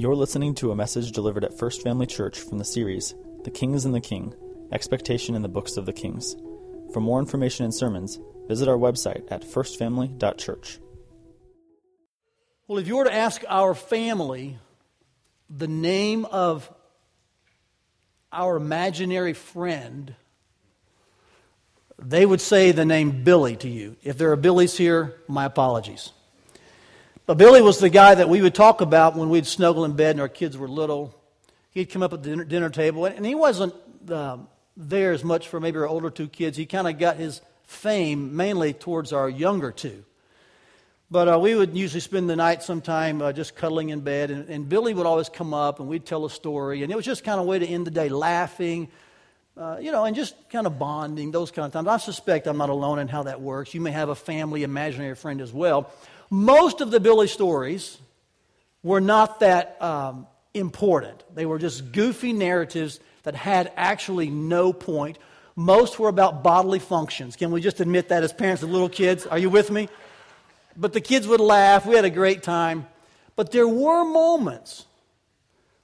You're listening to a message delivered at First Family Church from the series, The Kings and the King Expectation in the Books of the Kings. For more information and sermons, visit our website at firstfamily.church. Well, if you were to ask our family the name of our imaginary friend, they would say the name Billy to you. If there are Billys here, my apologies. But Billy was the guy that we would talk about when we'd snuggle in bed and our kids were little. He'd come up at the dinner, dinner table, and he wasn't uh, there as much for maybe our older two kids. He kind of got his fame mainly towards our younger two. But uh, we would usually spend the night sometime uh, just cuddling in bed, and, and, Billy would always come up and we'd tell a story, and it was just kind of a way to end the day laughing, uh, you know, and just kind of bonding, those kind of times. I suspect I'm not alone in how that works. You may have a family imaginary friend as well. Most of the Billy stories were not that um, important. They were just goofy narratives that had actually no point. Most were about bodily functions. Can we just admit that as parents of little kids? Are you with me? But the kids would laugh. We had a great time. But there were moments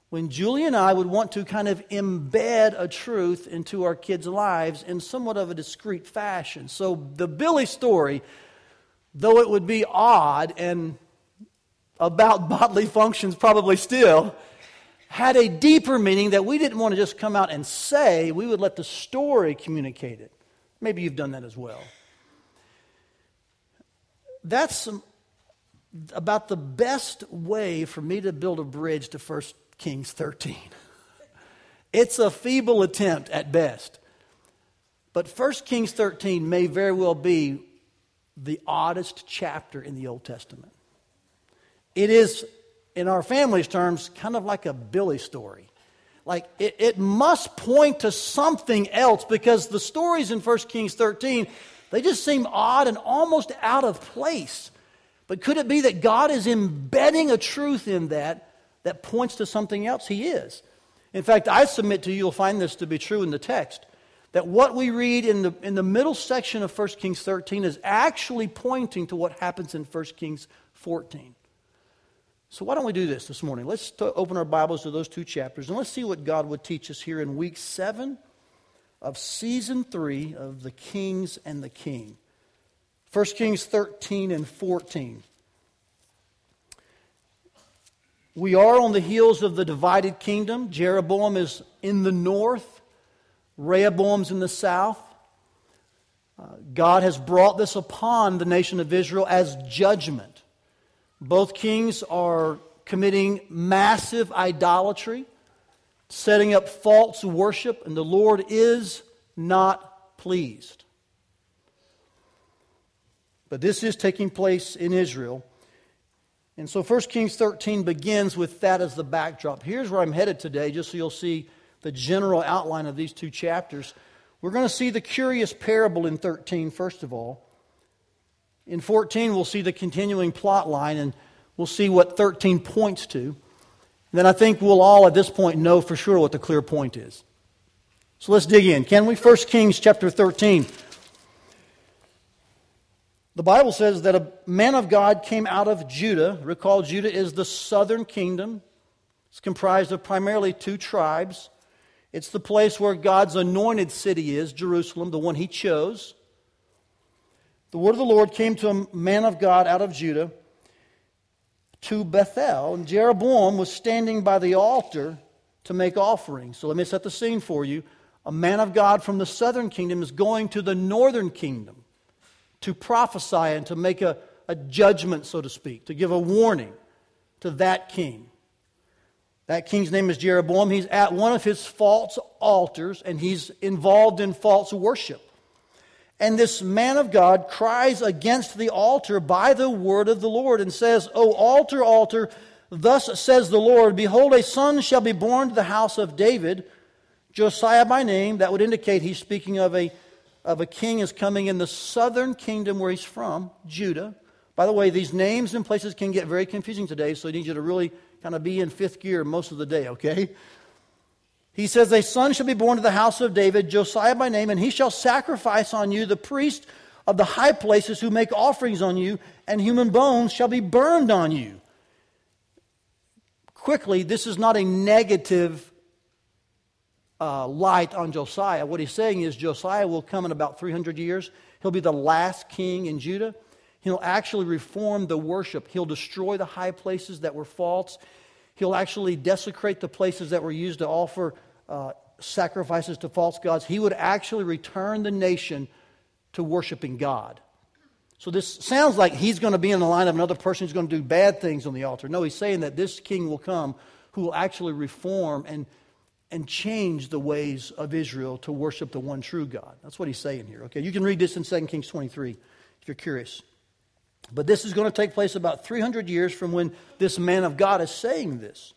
when Julie and I would want to kind of embed a truth into our kids' lives in somewhat of a discreet fashion. So the Billy story though it would be odd and about bodily functions probably still, had a deeper meaning that we didn't want to just come out and say, we would let the story communicate it. Maybe you've done that as well. That's about the best way for me to build a bridge to 1 Kings 13. It's a feeble attempt at best. But 1 Kings 13 may very well be the oddest chapter in the Old Testament. It is, in our family's terms, kind of like a Billy story. Like, it, it must point to something else because the stories in 1 Kings 13, they just seem odd and almost out of place. But could it be that God is embedding a truth in that that points to something else? He is. In fact, I submit to you, you'll find this to be true in the text that what we read in the, in the middle section of 1 Kings 13 is actually pointing to what happens in 1 Kings 14. So, why don't we do this this morning? Let's t- open our Bibles to those two chapters and let's see what God would teach us here in week seven of season three of The Kings and the King. 1 Kings 13 and 14. We are on the heels of the divided kingdom. Jeroboam is in the north. Rehoboam's in the south. Uh, God has brought this upon the nation of Israel as judgment. Both kings are committing massive idolatry, setting up false worship, and the Lord is not pleased. But this is taking place in Israel. And so 1 Kings 13 begins with that as the backdrop. Here's where I'm headed today, just so you'll see the general outline of these two chapters. We're going to see the curious parable in 13, first of all. In 14, we'll see the continuing plot line, and we'll see what 13 points to. then I think we'll all at this point know for sure what the clear point is. So let's dig in. Can we? 1 Kings chapter 13. The Bible says that a man of God came out of Judah. Recall, Judah is the southern kingdom. It's comprised of primarily two tribes it's the place where God's anointed city is, Jerusalem, the one he chose. The word of the Lord came to a man of God out of Judah to Bethel, and Jeroboam was standing by the altar to make offerings. So let me set the scene for you. A man of God from the southern kingdom is going to the northern kingdom to prophesy and to make a, a judgment, so to speak, to give a warning to that king. That king's name is Jeroboam. He's at one of his false altars and he's involved in false worship. And this man of God cries against the altar by the word of the Lord and says, O altar, altar, thus says the Lord, Behold, a son shall be born to the house of David, Josiah by name. That would indicate he's speaking of a, of a king is coming in the southern kingdom where he's from, Judah. By the way, these names and places can get very confusing today, so I need you to really kind of be in fifth gear most of the day, okay? He says, A son shall be born to the house of David, Josiah by name, and he shall sacrifice on you the priest of the high places who make offerings on you, and human bones shall be burned on you. quickly, this is not a negative uh, light on Josiah. What he's saying is Josiah will come in about 300 years. He'll be the last king in Judah. He'll actually reform the worship. He'll destroy the high places that were false. He'll actually desecrate the places that were used to offer uh, sacrifices to false gods. He would actually return the nation to worshiping God. So this sounds like he's going to be in the line of another person who's going to do bad things on the altar. No, he's saying that this king will come who will actually reform and, and change the ways of Israel to worship the one true God. That's what he's saying here. Okay, you can read this in 2 Kings 23 if you're curious. But this is going to take place about 300 years from when this man of God is saying this.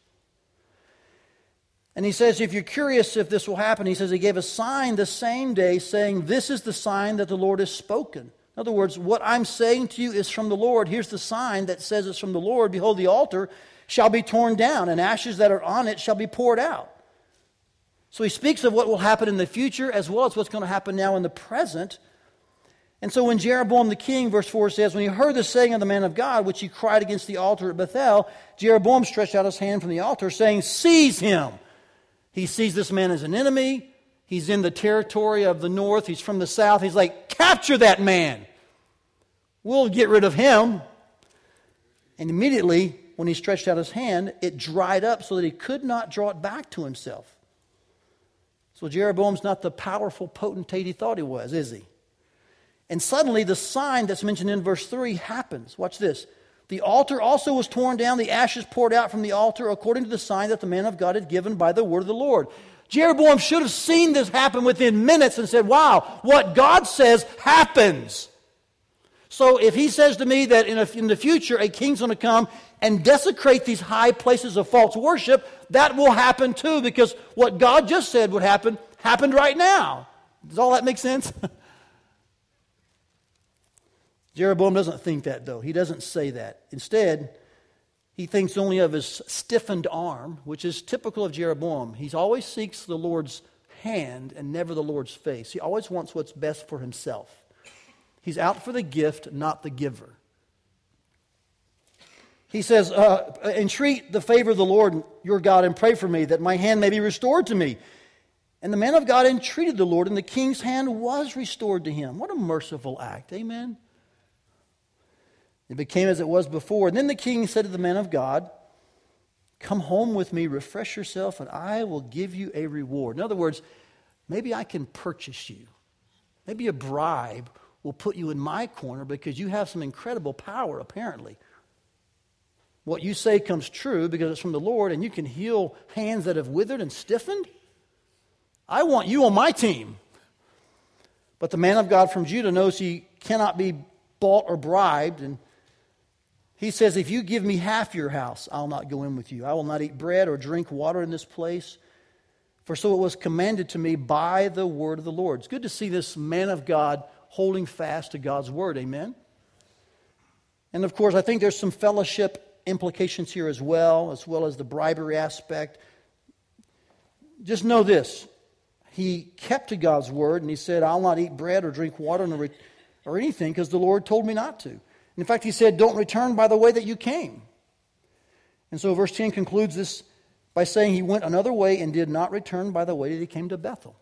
And he says, if you're curious if this will happen, he says he gave a sign the same day saying, This is the sign that the Lord has spoken. In other words, what I'm saying to you is from the Lord. Here's the sign that says it's from the Lord. Behold, the altar shall be torn down, and ashes that are on it shall be poured out. So he speaks of what will happen in the future as well as what's going to happen now in the present. And so when Jeroboam the king, verse 4 says, when he heard the saying of the man of God, which he cried against the altar at Bethel, Jeroboam stretched out his hand from the altar, saying, Seize him. He sees this man as an enemy. He's in the territory of the north. He's from the south. He's like, capture that man. We'll get rid of him. And immediately, when he stretched out his hand, it dried up so that he could not draw it back to himself. So Jeroboam's not the powerful potentate he thought he was, is he? And suddenly, the sign that's mentioned in verse 3 happens. Watch this. The altar also was torn down, the ashes poured out from the altar, according to the sign that the man of God had given by the word of the Lord. Jeroboam should have seen this happen within minutes and said, Wow, what God says happens. So if he says to me that in, a, in the future a king's going to come and desecrate these high places of false worship, that will happen too, because what God just said would happen happened right now. Does all that make sense? Jeroboam doesn't think that, though. He doesn't say that. Instead, he thinks only of his stiffened arm, which is typical of Jeroboam. He always seeks the Lord's hand and never the Lord's face. He always wants what's best for himself. He's out for the gift, not the giver. He says, uh, Entreat the favor of the Lord your God and pray for me that my hand may be restored to me. And the man of God entreated the Lord, and the king's hand was restored to him. What a merciful act. Amen. It became as it was before. And then the king said to the man of God, Come home with me, refresh yourself, and I will give you a reward. In other words, maybe I can purchase you. Maybe a bribe will put you in my corner because you have some incredible power, apparently. What you say comes true because it's from the Lord, and you can heal hands that have withered and stiffened. I want you on my team. But the man of God from Judah knows he cannot be bought or bribed, and he says, If you give me half your house, I'll not go in with you. I will not eat bread or drink water in this place. For so it was commanded to me by the word of the Lord. It's good to see this man of God holding fast to God's word. Amen. And of course, I think there's some fellowship implications here as well, as well as the bribery aspect. Just know this he kept to God's word and he said, I'll not eat bread or drink water or anything because the Lord told me not to. In fact, he said, Don't return by the way that you came. And so verse 10 concludes this by saying he went another way and did not return by the way that he came to Bethel.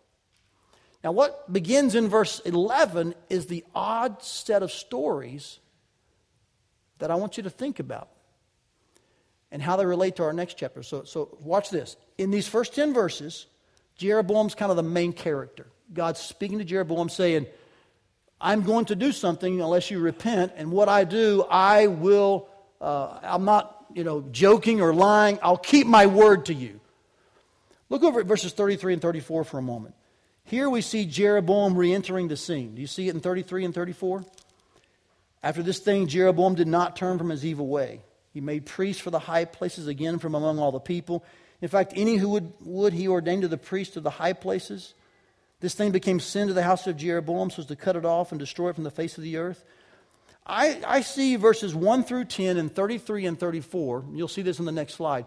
Now, what begins in verse 11 is the odd set of stories that I want you to think about and how they relate to our next chapter. So, so watch this. In these first 10 verses, Jeroboam's kind of the main character. God's speaking to Jeroboam saying, I'm going to do something unless you repent, and what I do, I will, uh, I'm not, you know, joking or lying. I'll keep my word to you. Look over at verses 33 and 34 for a moment. Here we see Jeroboam re entering the scene. Do you see it in 33 and 34? After this thing, Jeroboam did not turn from his evil way. He made priests for the high places again from among all the people. In fact, any who would, would he ordained to the priests of the high places. This thing became sin to the house of Jeroboam so as to cut it off and destroy it from the face of the earth. I, I see verses 1 through 10 and 33 and 34, you'll see this in the next slide,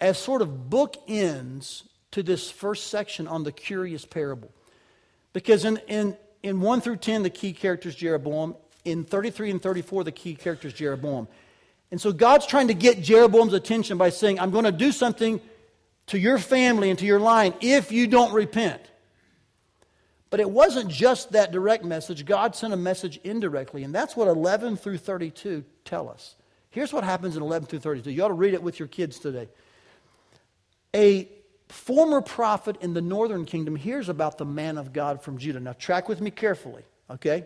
as sort of bookends to this first section on the curious parable. Because in, in, in 1 through 10, the key character is Jeroboam. In 33 and 34, the key character is Jeroboam. And so God's trying to get Jeroboam's attention by saying, I'm going to do something to your family and to your line if you don't repent. But it wasn't just that direct message. God sent a message indirectly, and that's what 11 through 32 tell us. Here's what happens in 11 through 32. You ought to read it with your kids today. A former prophet in the northern kingdom hears about the man of God from Judah. Now, track with me carefully, okay?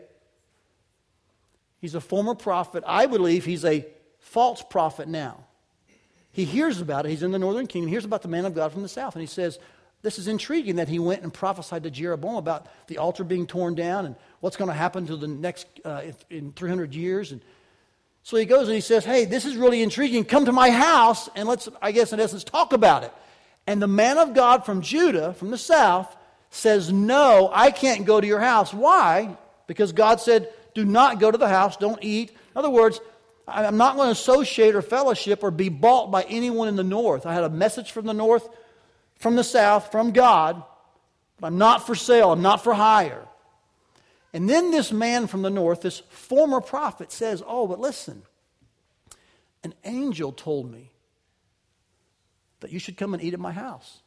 He's a former prophet. I believe he's a false prophet now. He hears about it. He's in the northern kingdom. He hears about the man of God from the south. And he says, This is intriguing that he went and prophesied to Jeroboam about the altar being torn down and what's going to happen to the next uh, in 300 years. And so he goes and he says, Hey, this is really intriguing. Come to my house and let's, I guess, in essence, talk about it. And the man of God from Judah, from the south, says, No, I can't go to your house. Why? Because God said, Do not go to the house, don't eat. In other words, I'm not going to associate or fellowship or be bought by anyone in the north. I had a message from the north, from the south, from God, but I'm not for sale, I'm not for hire. And then this man from the north, this former prophet, says, Oh, but listen, an angel told me that you should come and eat at my house.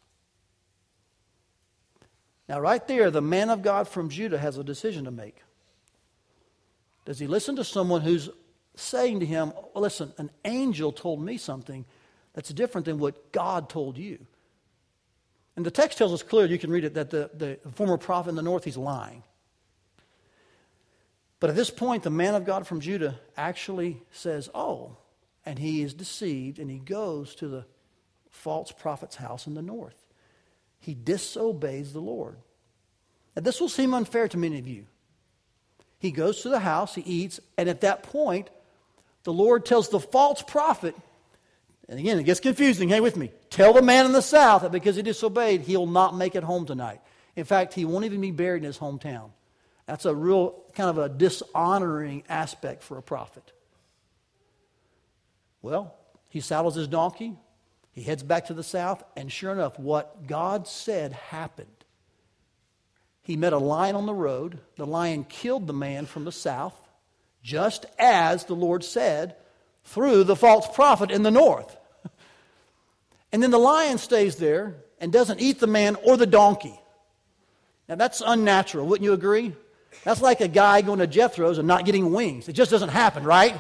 Now, right there, the man of God from Judah has a decision to make. Does he listen to someone who's saying to him, well, Listen, an angel told me something that's different than what God told you? And the text tells us clearly, you can read it, that the, the former prophet in the north, he's lying. But at this point, the man of God from Judah actually says, Oh, and he is deceived, and he goes to the false prophet's house in the north. He disobeys the Lord. Now, this will seem unfair to many of you. He goes to the house, he eats, and at that point, the Lord tells the false prophet, and again, it gets confusing. Hang with me. Tell the man in the south that because he disobeyed, he'll not make it home tonight. In fact, he won't even be buried in his hometown. That's a real kind of a dishonoring aspect for a prophet. Well, he saddles his donkey, he heads back to the south, and sure enough, what God said happened. He met a lion on the road. The lion killed the man from the south, just as the Lord said through the false prophet in the north. And then the lion stays there and doesn't eat the man or the donkey. Now that's unnatural, wouldn't you agree? That's like a guy going to Jethro's and not getting wings. It just doesn't happen, right?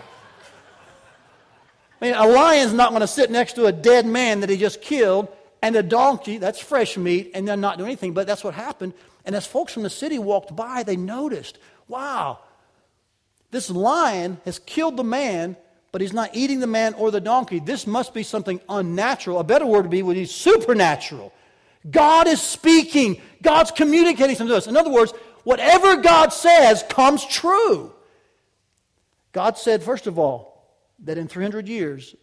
I mean, a lion's not going to sit next to a dead man that he just killed, and a donkey, that's fresh meat, and then not do anything. But that's what happened. And as folks from the city walked by, they noticed wow, this lion has killed the man, but he's not eating the man or the donkey. This must be something unnatural. A better word would be would be supernatural. God is speaking, God's communicating something to us. In other words, whatever God says comes true. God said, first of all, that in 300 years,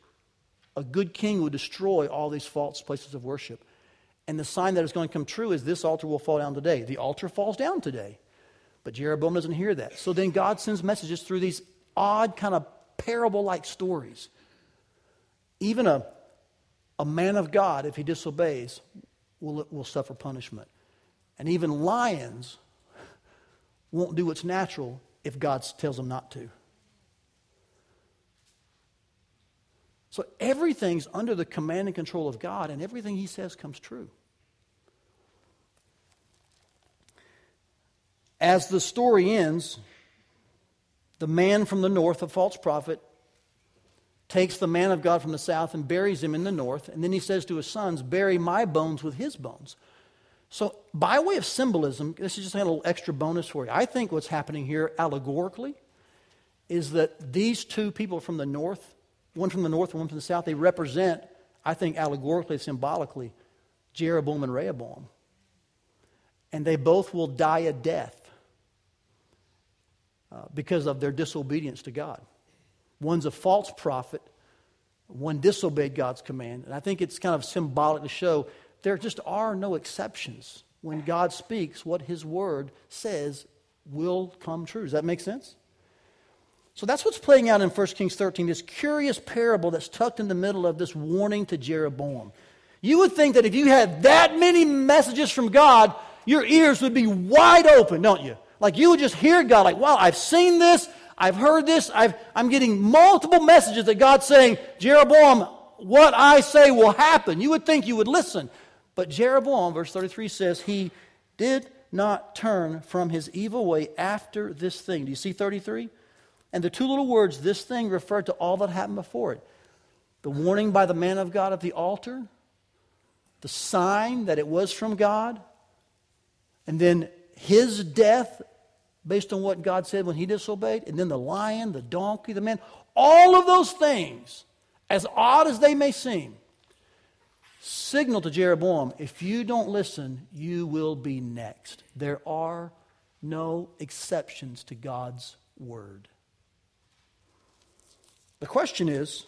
a good king would destroy all these false places of worship. And the sign that is going to come true is this altar will fall down today. The altar falls down today. But Jeroboam doesn't hear that. So then God sends messages through these odd, kind of parable like stories. Even a, a man of God, if he disobeys, will, will suffer punishment. And even lions won't do what's natural if God tells them not to. So everything's under the command and control of God, and everything He says comes true. As the story ends, the man from the north, a false prophet, takes the man of God from the south and buries him in the north. And then he says to his sons, Bury my bones with his bones. So, by way of symbolism, this is just a little extra bonus for you. I think what's happening here allegorically is that these two people from the north one from the north and one from the south, they represent, I think allegorically, symbolically, Jeroboam and Rehoboam. And they both will die a death uh, because of their disobedience to God. One's a false prophet, one disobeyed God's command. And I think it's kind of symbolic to show there just are no exceptions. When God speaks, what his word says will come true. Does that make sense? So that's what's playing out in 1 Kings 13, this curious parable that's tucked in the middle of this warning to Jeroboam. You would think that if you had that many messages from God, your ears would be wide open, don't you? Like you would just hear God, like, wow, I've seen this, I've heard this. i am getting multiple messages that God's saying, Jeroboam, what I say will happen. You would think you would listen. But Jeroboam, verse 33 says, he did not turn from his evil way after this thing. Do you see 33? And the two little words, this thing, referred to all that happened before it the warning by the man of God at the altar, the sign that it was from God, and then his death based on what God said when he disobeyed, and then the lion, the donkey, the man, all of those things, as odd as they may seem, signal to Jeroboam if you don't listen, you will be next. There are no exceptions to God's word. The question is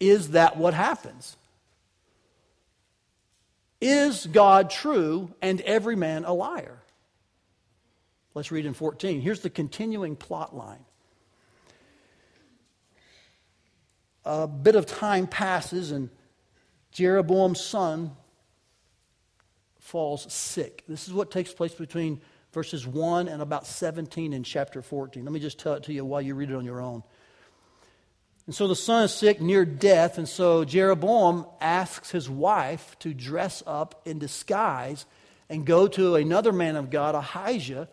is that what happens? Is God true and every man a liar? Let's read in 14. Here's the continuing plot line. A bit of time passes, and Jeroboam's son falls sick. This is what takes place between verses 1 and about 17 in chapter 14. Let me just tell it to you while you read it on your own. And so the son is sick, near death, and so Jeroboam asks his wife to dress up in disguise and go to another man of God, Ahijah,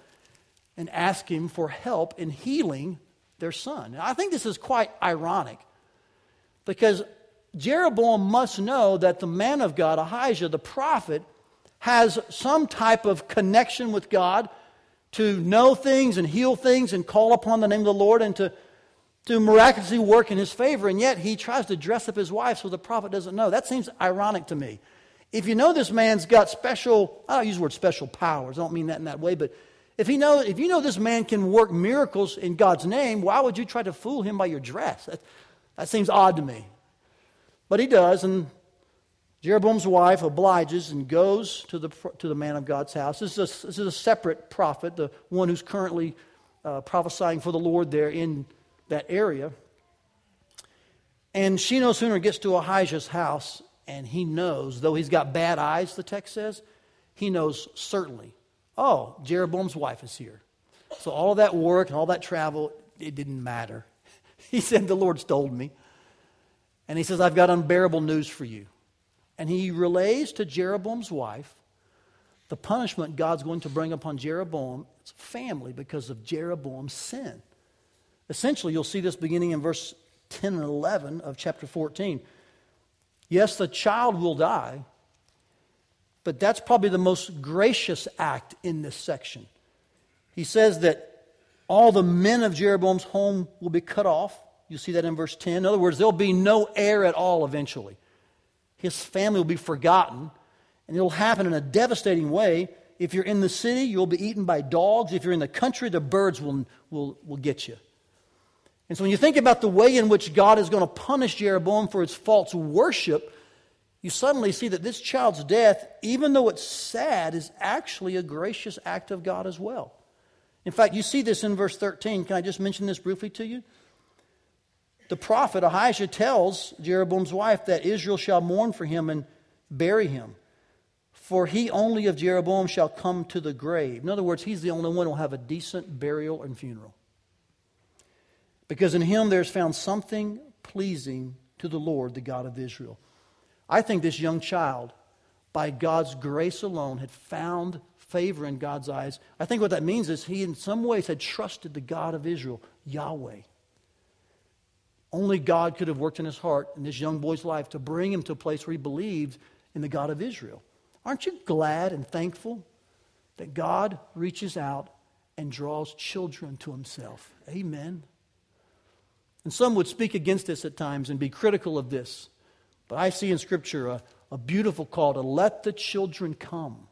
and ask him for help in healing their son. Now, I think this is quite ironic because Jeroboam must know that the man of God, Ahijah, the prophet, has some type of connection with God to know things and heal things and call upon the name of the Lord and to, to miraculously work in his favor. And yet he tries to dress up his wife so the prophet doesn't know. That seems ironic to me. If you know this man's got special, I don't use the word special powers, I don't mean that in that way, but if, he know, if you know this man can work miracles in God's name, why would you try to fool him by your dress? That, that seems odd to me. But he does, and Jeroboam's wife obliges and goes to the, to the man of God's house. This is a, this is a separate prophet, the one who's currently uh, prophesying for the Lord there in that area. And she no sooner gets to Ahijah's house, and he knows, though he's got bad eyes, the text says, he knows certainly Oh, Jeroboam's wife is here. So all of that work and all that travel, it didn't matter. He said, The Lord's told me. And he says, I've got unbearable news for you. And he relays to Jeroboam's wife the punishment God's going to bring upon Jeroboam's family because of Jeroboam's sin. Essentially, you'll see this beginning in verse 10 and 11 of chapter 14. Yes, the child will die, but that's probably the most gracious act in this section. He says that all the men of Jeroboam's home will be cut off. You see that in verse 10. In other words, there'll be no heir at all eventually. His family will be forgotten, and it'll happen in a devastating way. If you're in the city, you'll be eaten by dogs. If you're in the country, the birds will, will, will get you. And so when you think about the way in which God is going to punish Jeroboam for his false worship, you suddenly see that this child's death, even though it's sad, is actually a gracious act of God as well. In fact, you see this in verse 13. Can I just mention this briefly to you? The prophet Ahijah tells Jeroboam's wife that Israel shall mourn for him and bury him. For he only of Jeroboam shall come to the grave. In other words, he's the only one who will have a decent burial and funeral. Because in him there's found something pleasing to the Lord, the God of Israel. I think this young child, by God's grace alone, had found favor in God's eyes. I think what that means is he, in some ways, had trusted the God of Israel, Yahweh. Only God could have worked in his heart in this young boy's life to bring him to a place where he believed in the God of Israel. Aren't you glad and thankful that God reaches out and draws children to himself? Amen. And some would speak against this at times and be critical of this. But I see in Scripture a, a beautiful call to let the children come.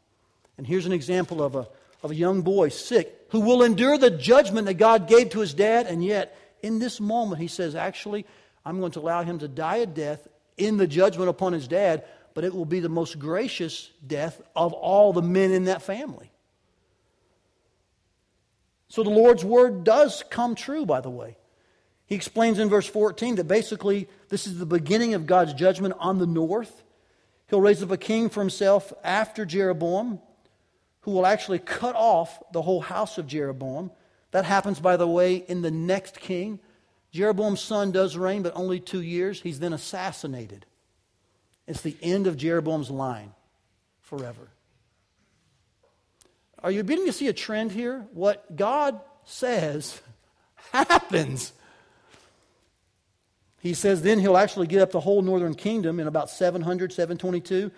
And here's an example of a, of a young boy sick who will endure the judgment that God gave to his dad, and yet in this moment he says, Actually, I'm going to allow him to die a death in the judgment upon his dad, but it will be the most gracious death of all the men in that family. So the Lord's word does come true, by the way. He explains in verse 14 that basically this is the beginning of God's judgment on the north. He'll raise up a king for himself after Jeroboam who will actually cut off the whole house of Jeroboam. That happens, by the way, in the next king. Jeroboam's son does reign, but only two years. He's then assassinated. It's the end of Jeroboam's line forever. Are you beginning to see a trend here? What God says happens. He says then he'll actually get up the whole northern kingdom in about 700, 722,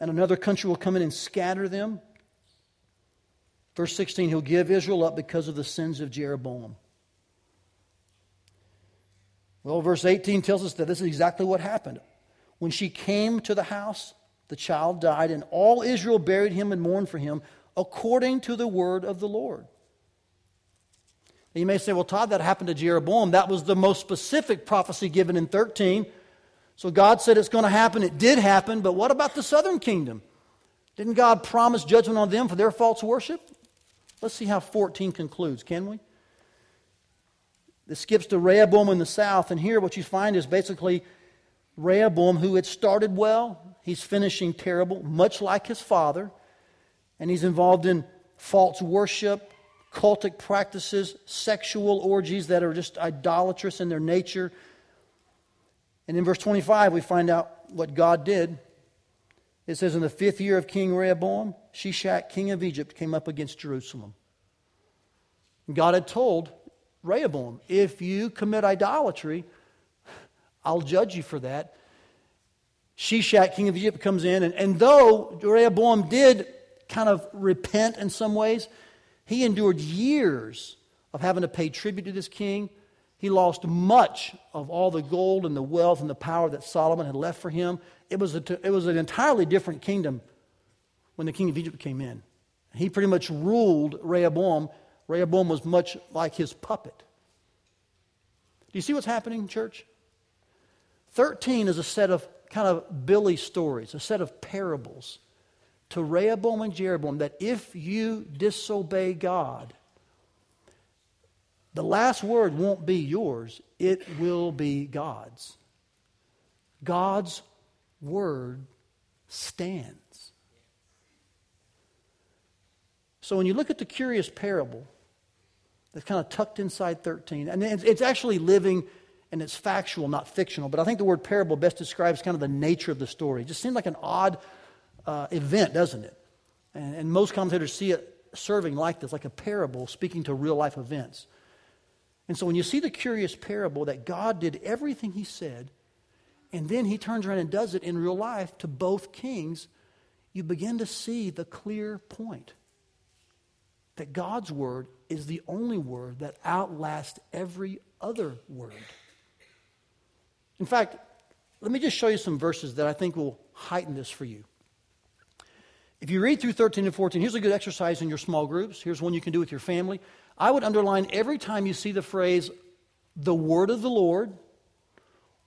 and another country will come in and scatter them. Verse 16, he'll give Israel up because of the sins of Jeroboam. Well, verse 18 tells us that this is exactly what happened. When she came to the house, the child died, and all Israel buried him and mourned for him according to the word of the Lord. You may say, well, Todd, that happened to Jeroboam. That was the most specific prophecy given in 13. So God said it's going to happen. It did happen. But what about the southern kingdom? Didn't God promise judgment on them for their false worship? Let's see how 14 concludes, can we? It skips to Rehoboam in the south, and here what you find is basically Rehoboam, who had started well, he's finishing terrible, much like his father, and he's involved in false worship, cultic practices, sexual orgies that are just idolatrous in their nature. And in verse 25, we find out what God did. It says, In the fifth year of King Rehoboam, Shishak, king of Egypt, came up against Jerusalem. God had told Rehoboam, If you commit idolatry, I'll judge you for that. Shishak, king of Egypt, comes in, and, and though Rehoboam did kind of repent in some ways, he endured years of having to pay tribute to this king. He lost much of all the gold and the wealth and the power that Solomon had left for him. It was, a, it was an entirely different kingdom when the king of Egypt came in. He pretty much ruled Rehoboam. Rehoboam was much like his puppet. Do you see what's happening, church? 13 is a set of kind of Billy stories, a set of parables to Rehoboam and Jeroboam that if you disobey God, the last word won't be yours, it will be God's. God's word stands. So when you look at the curious parable that's kind of tucked inside 13, and it's actually living and it's factual, not fictional, but I think the word parable best describes kind of the nature of the story. It just seems like an odd uh, event, doesn't it? And, and most commentators see it serving like this, like a parable speaking to real life events. And so when you see the curious parable that God did everything he said, and then he turns around and does it in real life to both kings, you begin to see the clear point that God's word is the only word that outlasts every other word. In fact, let me just show you some verses that I think will heighten this for you. If you read through 13 and 14, here's a good exercise in your small groups. Here's one you can do with your family. I would underline every time you see the phrase, the word of the Lord,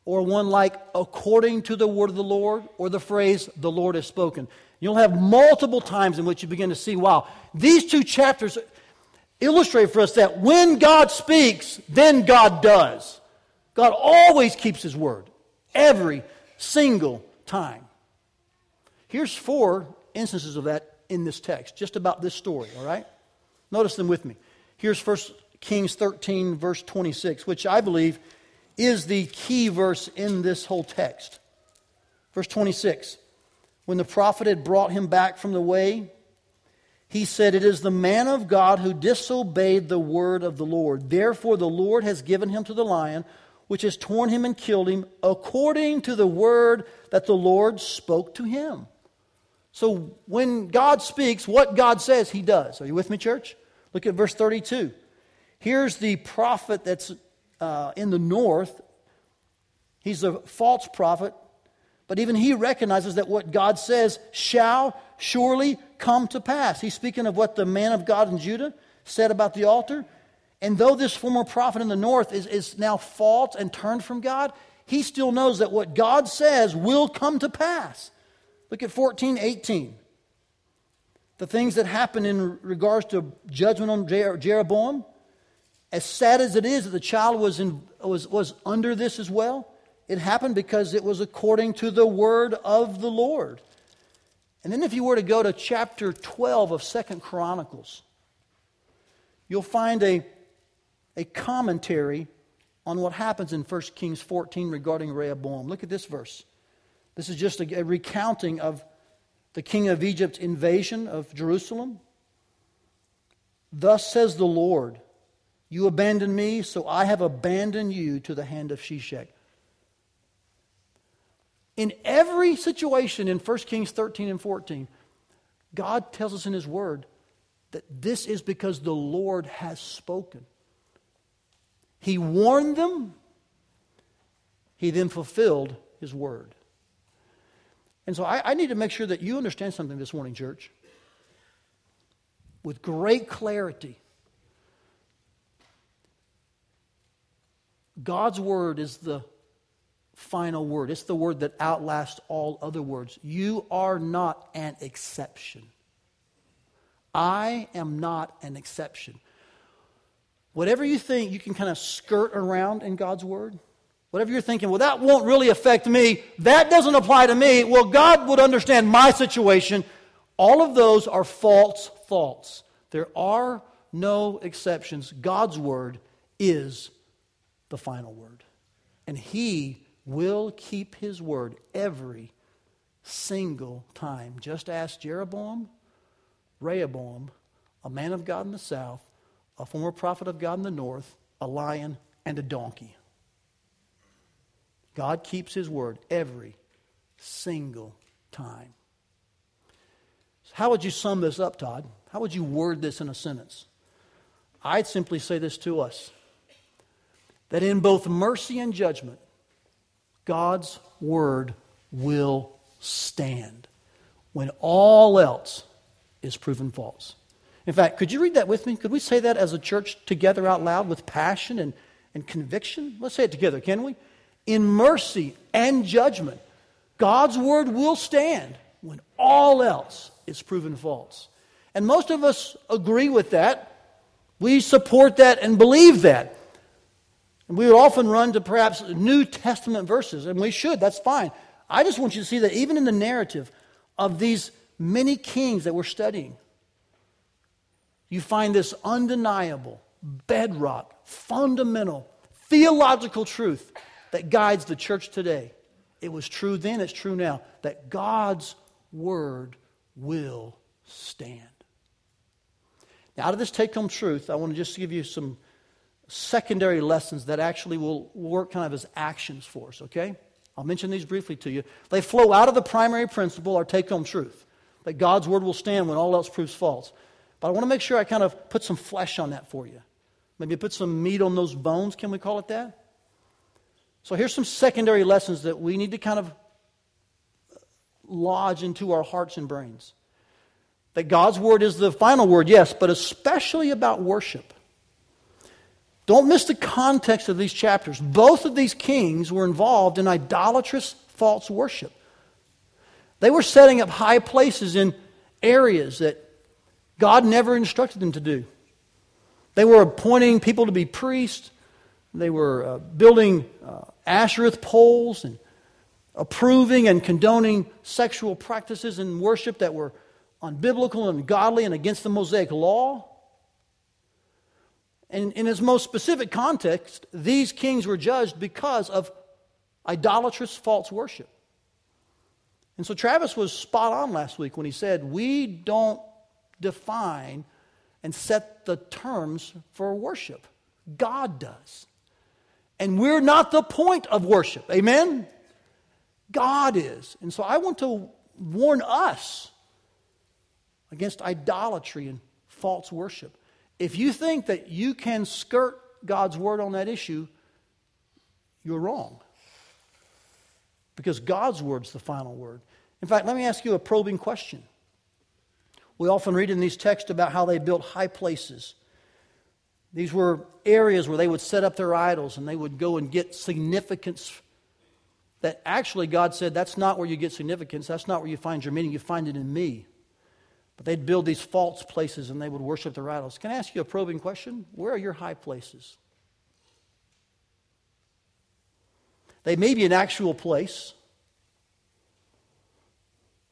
or one like, according to the word of the Lord, or the phrase, the Lord has spoken. You'll have multiple times in which you begin to see, wow, these two chapters illustrate for us that when God speaks, then God does. God always keeps his word, every single time. Here's four instances of that in this text, just about this story, all right? Notice them with me. Here's 1 Kings 13, verse 26, which I believe is the key verse in this whole text. Verse 26 When the prophet had brought him back from the way, he said, It is the man of God who disobeyed the word of the Lord. Therefore, the Lord has given him to the lion, which has torn him and killed him, according to the word that the Lord spoke to him. So when God speaks, what God says, he does. Are you with me, church? Look at verse 32. Here's the prophet that's uh, in the north. He's a false prophet, but even he recognizes that what God says shall surely come to pass. He's speaking of what the man of God in Judah said about the altar. And though this former prophet in the north is, is now false and turned from God, he still knows that what God says will come to pass. Look at 14, 18. The things that happen in regards to judgment on Jeroboam, as sad as it is that the child was, in, was, was under this as well, it happened because it was according to the word of the Lord. And then if you were to go to chapter 12 of Second Chronicles, you'll find a, a commentary on what happens in 1 Kings 14 regarding Rehoboam. Look at this verse. This is just a, a recounting of the king of Egypt's invasion of Jerusalem. Thus says the Lord, You abandoned me, so I have abandoned you to the hand of Shishak. In every situation in 1 Kings 13 and 14, God tells us in His Word that this is because the Lord has spoken. He warned them, He then fulfilled His Word. And so I, I need to make sure that you understand something this morning, church, with great clarity. God's Word is the final word. It's the word that outlasts all other words. You are not an exception. I am not an exception. Whatever you think you can kind of skirt around in God's word, whatever you're thinking, well, that won't really affect me, that doesn't apply to me, well, God would understand my situation. All of those are false thoughts. There are no exceptions. God's word is the final word. And He will keep his word every single time. Just ask Jeroboam, Rehoboam, a man of God in the south, a former prophet of God in the north, a lion, and a donkey. God keeps his word every single time. So how would you sum this up, Todd? How would you word this in a sentence? I'd simply say this to us that in both mercy and judgment, God's word will stand when all else is proven false. In fact, could you read that with me? Could we say that as a church together out loud with passion and, and conviction? Let's say it together, can we? In mercy and judgment, God's word will stand when all else is proven false. And most of us agree with that. We support that and believe that. And we would often run to perhaps New Testament verses, and we should, that's fine. I just want you to see that even in the narrative of these many kings that we're studying, you find this undeniable, bedrock, fundamental, theological truth that guides the church today. It was true then, it's true now, that God's word will stand. Now, out of this take home truth, I want to just give you some secondary lessons that actually will work kind of as actions for us, okay? I'll mention these briefly to you. They flow out of the primary principle, our take home truth, that God's word will stand when all else proves false. But I want to make sure I kind of put some flesh on that for you. Maybe put some meat on those bones, can we call it that? So here's some secondary lessons that we need to kind of lodge into our hearts and brains. That God's word is the final word, yes, but especially about worship. Don't miss the context of these chapters. Both of these kings were involved in idolatrous false worship. They were setting up high places in areas that God never instructed them to do. They were appointing people to be priests. They were uh, building Ashereth poles and approving and condoning sexual practices and worship that were unbiblical and ungodly and against the Mosaic law. And in its most specific context, these kings were judged because of idolatrous false worship. And so Travis was spot on last week when he said, We don't define and set the terms for worship, God does. And we're not the point of worship. Amen? God is. And so I want to warn us against idolatry and false worship. If you think that you can skirt God's word on that issue, you're wrong. Because God's word's the final word. In fact, let me ask you a probing question. We often read in these texts about how they built high places. These were areas where they would set up their idols and they would go and get significance. That actually, God said, that's not where you get significance. That's not where you find your meaning. You find it in me. But they'd build these false places and they would worship their idols. Can I ask you a probing question? Where are your high places? They may be an actual place.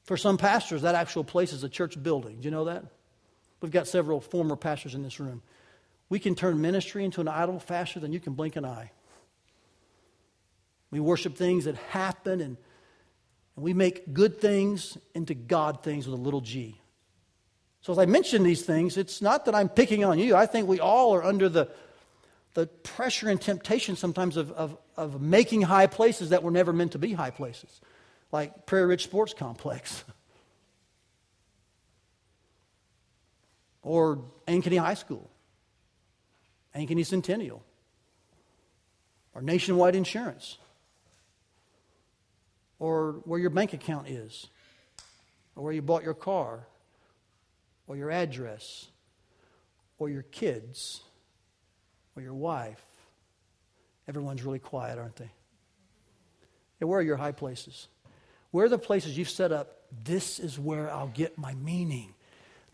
For some pastors, that actual place is a church building. Do you know that? We've got several former pastors in this room. We can turn ministry into an idol faster than you can blink an eye. We worship things that happen and, and we make good things into God things with a little g. So, as I mention these things, it's not that I'm picking on you. I think we all are under the, the pressure and temptation sometimes of, of, of making high places that were never meant to be high places, like Prairie Ridge Sports Complex or Ankeny High School, Ankeny Centennial, or Nationwide Insurance or where your bank account is, or where you bought your car, or your address, or your kids, or your wife. Everyone's really quiet, aren't they? Where are your high places? Where are the places you've set up? This is where I'll get my meaning.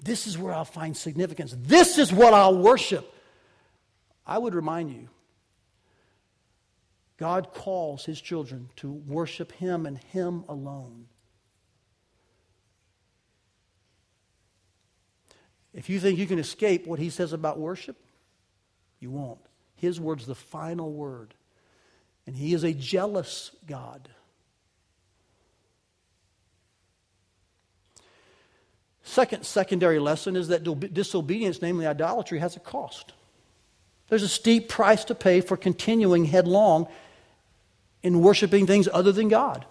This is where I'll find significance. This is what I'll worship. I would remind you God calls his children to worship him and him alone. If you think you can escape what he says about worship, you won't. His word's the final word. And he is a jealous God. Second secondary lesson is that disobedience, namely idolatry, has a cost. There's a steep price to pay for continuing headlong in worshiping things other than God.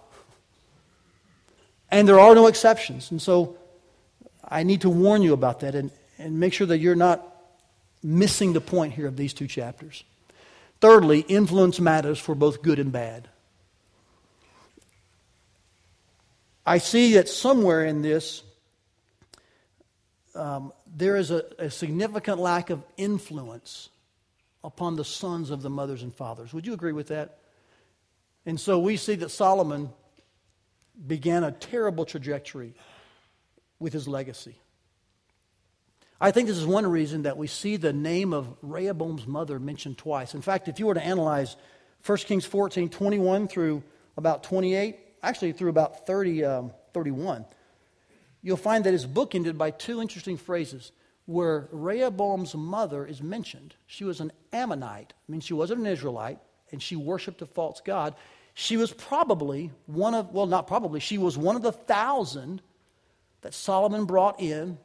And there are no exceptions. And so I need to warn you about that and, and make sure that you're not missing the point here of these two chapters. Thirdly, influence matters for both good and bad. I see that somewhere in this, um, there is a, a significant lack of influence upon the sons of the mothers and fathers. Would you agree with that? And so we see that Solomon began a terrible trajectory with his legacy. I think this is one reason that we see the name of Rehoboam's mother mentioned twice. In fact, if you were to analyze 1 Kings 14, 21 through about 28, actually through about 30, um, 31, you'll find that his book ended by two interesting phrases where Rehoboam's mother is mentioned. She was an Ammonite, I mean, she wasn't an Israelite, and she worshiped a false God. She was probably one of, well, not probably, she was one of the thousand that Solomon brought in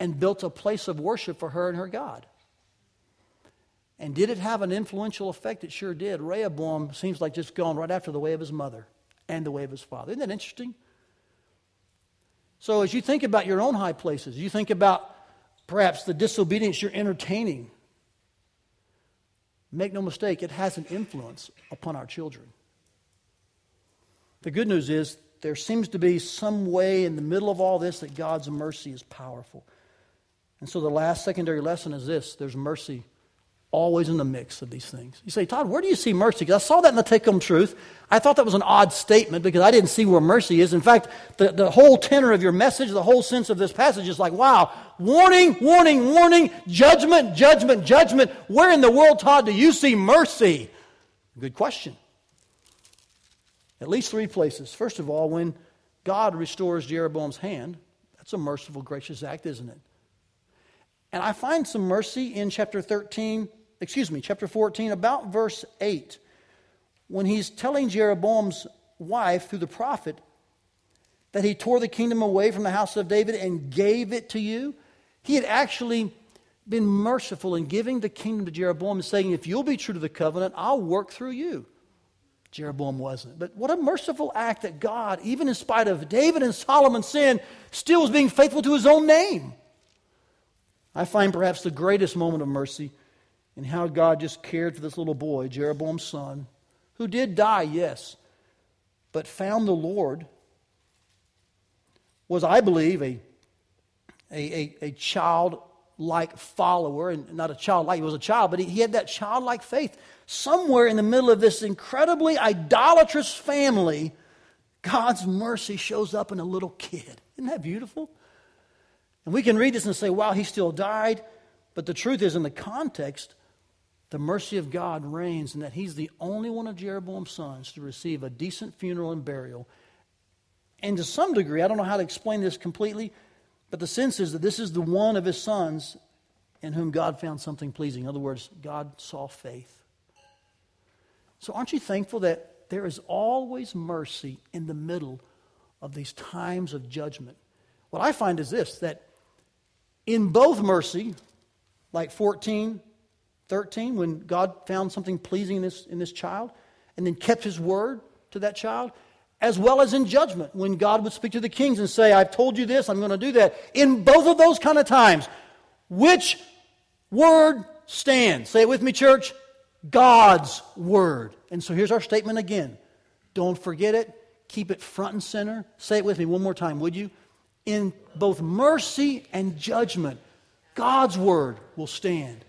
and built a place of worship for her and her God. And did it have an influential effect? It sure did. Rehoboam seems like just gone right after the way of his mother and the way of his father. Isn't that interesting? So, as you think about your own high places, you think about perhaps the disobedience you're entertaining, make no mistake, it has an influence upon our children. The good news is there seems to be some way in the middle of all this that God's mercy is powerful. And so the last secondary lesson is this there's mercy always in the mix of these things. You say, Todd, where do you see mercy? Because I saw that in the take home truth. I thought that was an odd statement because I didn't see where mercy is. In fact, the, the whole tenor of your message, the whole sense of this passage is like, wow, warning, warning, warning, judgment, judgment, judgment. Where in the world, Todd, do you see mercy? Good question. At least three places. First of all, when God restores Jeroboam's hand, that's a merciful, gracious act, isn't it? And I find some mercy in chapter 13, excuse me, chapter 14, about verse 8, when he's telling Jeroboam's wife through the prophet that he tore the kingdom away from the house of David and gave it to you. He had actually been merciful in giving the kingdom to Jeroboam and saying, If you'll be true to the covenant, I'll work through you. Jeroboam wasn't. But what a merciful act that God, even in spite of David and Solomon's sin, still was being faithful to his own name. I find perhaps the greatest moment of mercy in how God just cared for this little boy, Jeroboam's son, who did die, yes, but found the Lord, was, I believe, a, a, a, a childlike follower, and not a childlike, he was a child, but he, he had that childlike faith somewhere in the middle of this incredibly idolatrous family, God's mercy shows up in a little kid. Isn't that beautiful? And we can read this and say, wow, he still died. But the truth is, in the context, the mercy of God reigns in that he's the only one of Jeroboam's sons to receive a decent funeral and burial. And to some degree, I don't know how to explain this completely, but the sense is that this is the one of his sons in whom God found something pleasing. In other words, God saw faith. So, aren't you thankful that there is always mercy in the middle of these times of judgment? What I find is this that in both mercy, like 14, 13, when God found something pleasing in this, in this child and then kept his word to that child, as well as in judgment, when God would speak to the kings and say, I've told you this, I'm going to do that. In both of those kind of times, which word stands? Say it with me, church. God's word. And so here's our statement again. Don't forget it. Keep it front and center. Say it with me one more time, would you? In both mercy and judgment, God's word will stand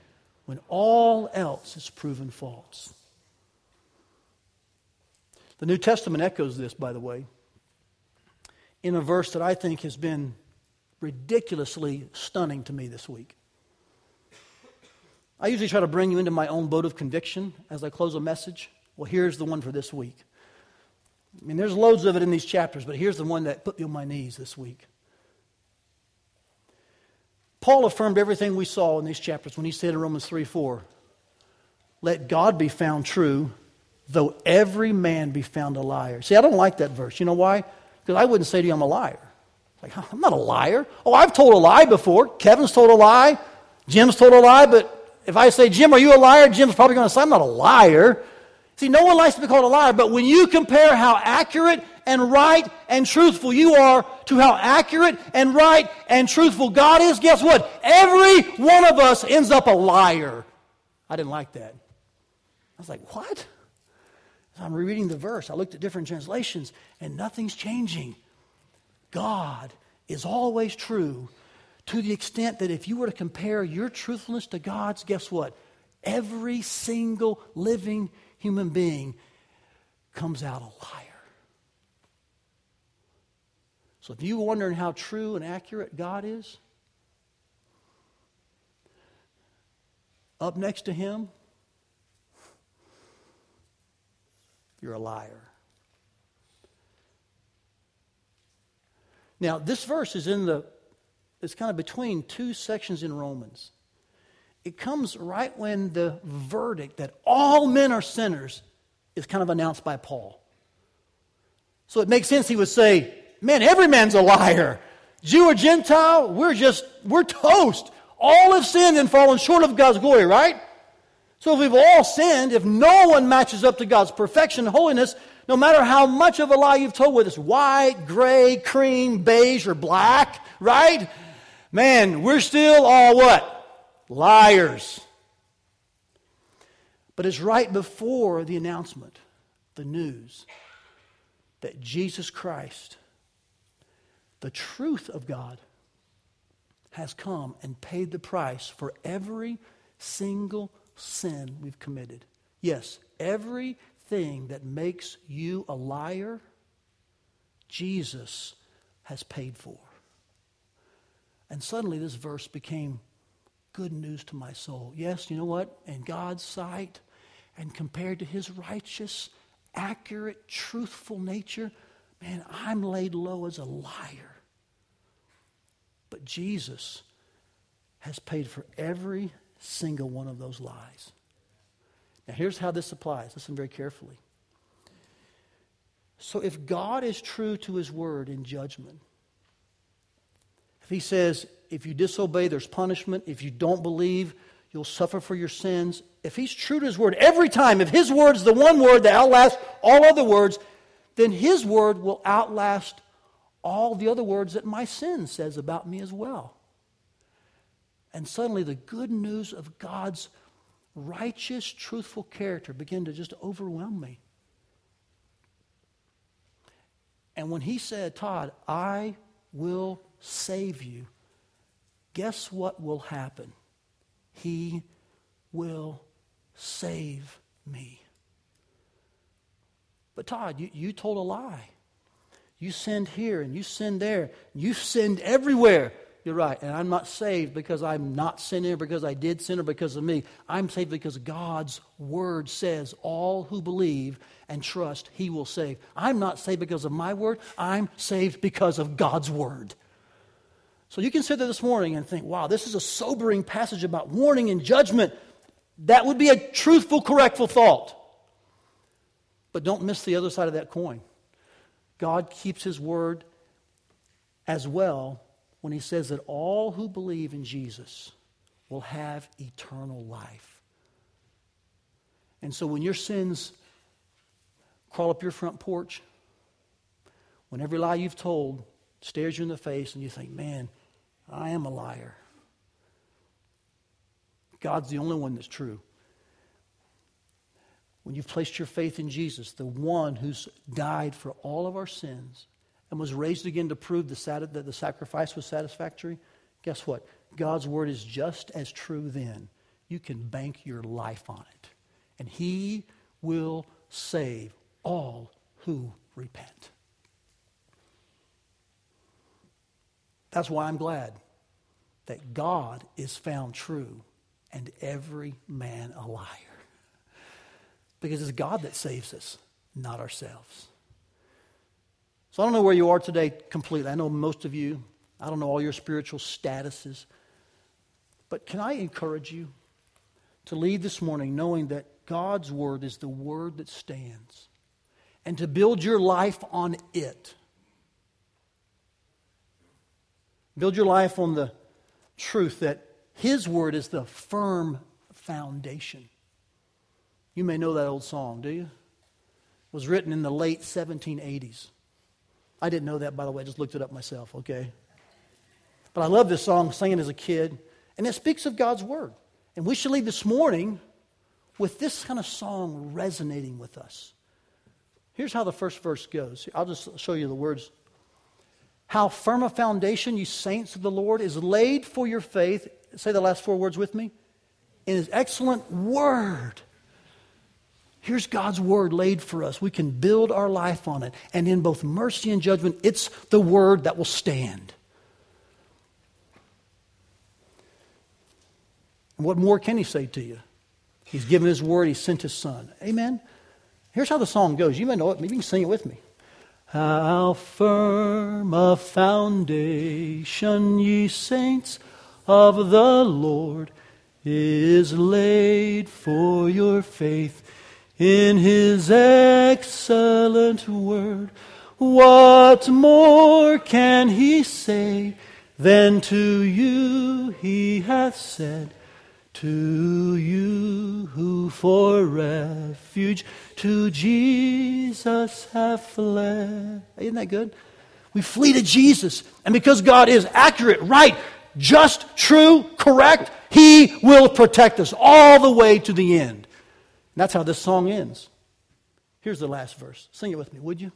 when all else is proven false. The New Testament echoes this, by the way, in a verse that I think has been ridiculously stunning to me this week. I usually try to bring you into my own boat of conviction as I close a message. Well, here's the one for this week. I mean, there's loads of it in these chapters, but here's the one that put me on my knees this week. Paul affirmed everything we saw in these chapters when he said in Romans 3 4, Let God be found true, though every man be found a liar. See, I don't like that verse. You know why? Because I wouldn't say to you, I'm a liar. Like, I'm not a liar. Oh, I've told a lie before. Kevin's told a lie. Jim's told a lie, but if I say, Jim, are you a liar? Jim's probably going to say, I'm not a liar. See, no one likes to be called a liar, but when you compare how accurate and right and truthful you are to how accurate and right and truthful God is, guess what? Every one of us ends up a liar. I didn't like that. I was like, what? I'm rereading the verse. I looked at different translations, and nothing's changing. God is always true to the extent that if you were to compare your truthfulness to God's, guess what? Every single living human being comes out a liar. So if you're wondering how true and accurate God is, up next to him, you're a liar. Now, this verse is in the it's kind of between two sections in Romans. It comes right when the verdict that all men are sinners is kind of announced by Paul. So it makes sense he would say, Man, every man's a liar. Jew or Gentile, we're just, we're toast. All have sinned and fallen short of God's glory, right? So if we've all sinned, if no one matches up to God's perfection and holiness, no matter how much of a lie you've told, whether it's white, gray, cream, beige, or black, right? Man, we're still all what? Liars. But it's right before the announcement, the news, that Jesus Christ, the truth of God, has come and paid the price for every single sin we've committed. Yes, everything that makes you a liar, Jesus has paid for. And suddenly this verse became good news to my soul. Yes, you know what? In God's sight, and compared to his righteous, accurate, truthful nature, man, I'm laid low as a liar. But Jesus has paid for every single one of those lies. Now, here's how this applies. Listen very carefully. So, if God is true to his word in judgment, if he says, if you disobey, there's punishment. If you don't believe, you'll suffer for your sins. If he's true to his word every time, if his word is the one word that outlasts all other words, then his word will outlast all the other words that my sin says about me as well. And suddenly the good news of God's righteous, truthful character began to just overwhelm me. And when he said, Todd, I will save you, guess what will happen? He will save me. But Todd, you, you told a lie. You sinned here and you sinned there. You sinned everywhere. You're right. And I'm not saved because I'm not sinning or because I did sin or because of me. I'm saved because God's word says all who believe and trust, he will save. I'm not saved because of my word. I'm saved because of God's word. So you can sit there this morning and think, wow, this is a sobering passage about warning and judgment. That would be a truthful, correctful thought. But don't miss the other side of that coin. God keeps his word as well when he says that all who believe in Jesus will have eternal life. And so when your sins crawl up your front porch, when every lie you've told stares you in the face and you think, man, I am a liar. God's the only one that's true. When you've placed your faith in Jesus, the one who's died for all of our sins and was raised again to prove the, that the sacrifice was satisfactory, guess what? God's word is just as true then. You can bank your life on it. And He will save all who repent. That's why I'm glad that God is found true and every man a liar. Because it's God that saves us, not ourselves. So I don't know where you are today completely. I know most of you, I don't know all your spiritual statuses. But can I encourage you to leave this morning knowing that God's word is the word that stands and to build your life on it? Build your life on the truth that His Word is the firm foundation. You may know that old song, do you? It was written in the late 1780s. I didn't know that, by the way. I just looked it up myself, okay? But I love this song, singing as a kid. And it speaks of God's Word. And we should leave this morning with this kind of song resonating with us. Here's how the first verse goes. I'll just show you the words how firm a foundation, you saints of the Lord, is laid for your faith. Say the last four words with me. In his excellent word. Here's God's word laid for us. We can build our life on it. And in both mercy and judgment, it's the word that will stand. And what more can he say to you? He's given his word, he sent his son. Amen. Here's how the song goes. You may know it, maybe you can sing it with me. How firm a foundation, ye saints of the Lord, is laid for your faith in his excellent word. What more can he say than to you he hath said? To you who for refuge to Jesus have fled. Isn't that good? We flee to Jesus. And because God is accurate, right, just, true, correct, He will protect us all the way to the end. And that's how this song ends. Here's the last verse. Sing it with me, would you?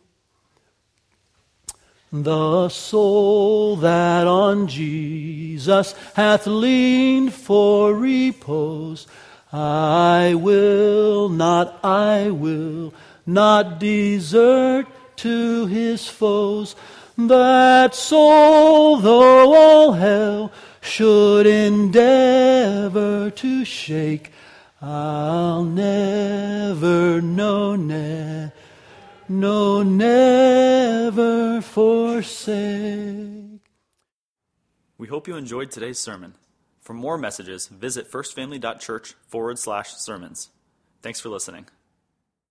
The soul that on Jesus hath leaned for repose, I will not, I will not desert to his foes. That soul, though all hell should endeavor to shake, I'll never, no, never no, never forsake. We hope you enjoyed today's sermon. For more messages, visit firstfamily.church forward slash sermons. Thanks for listening.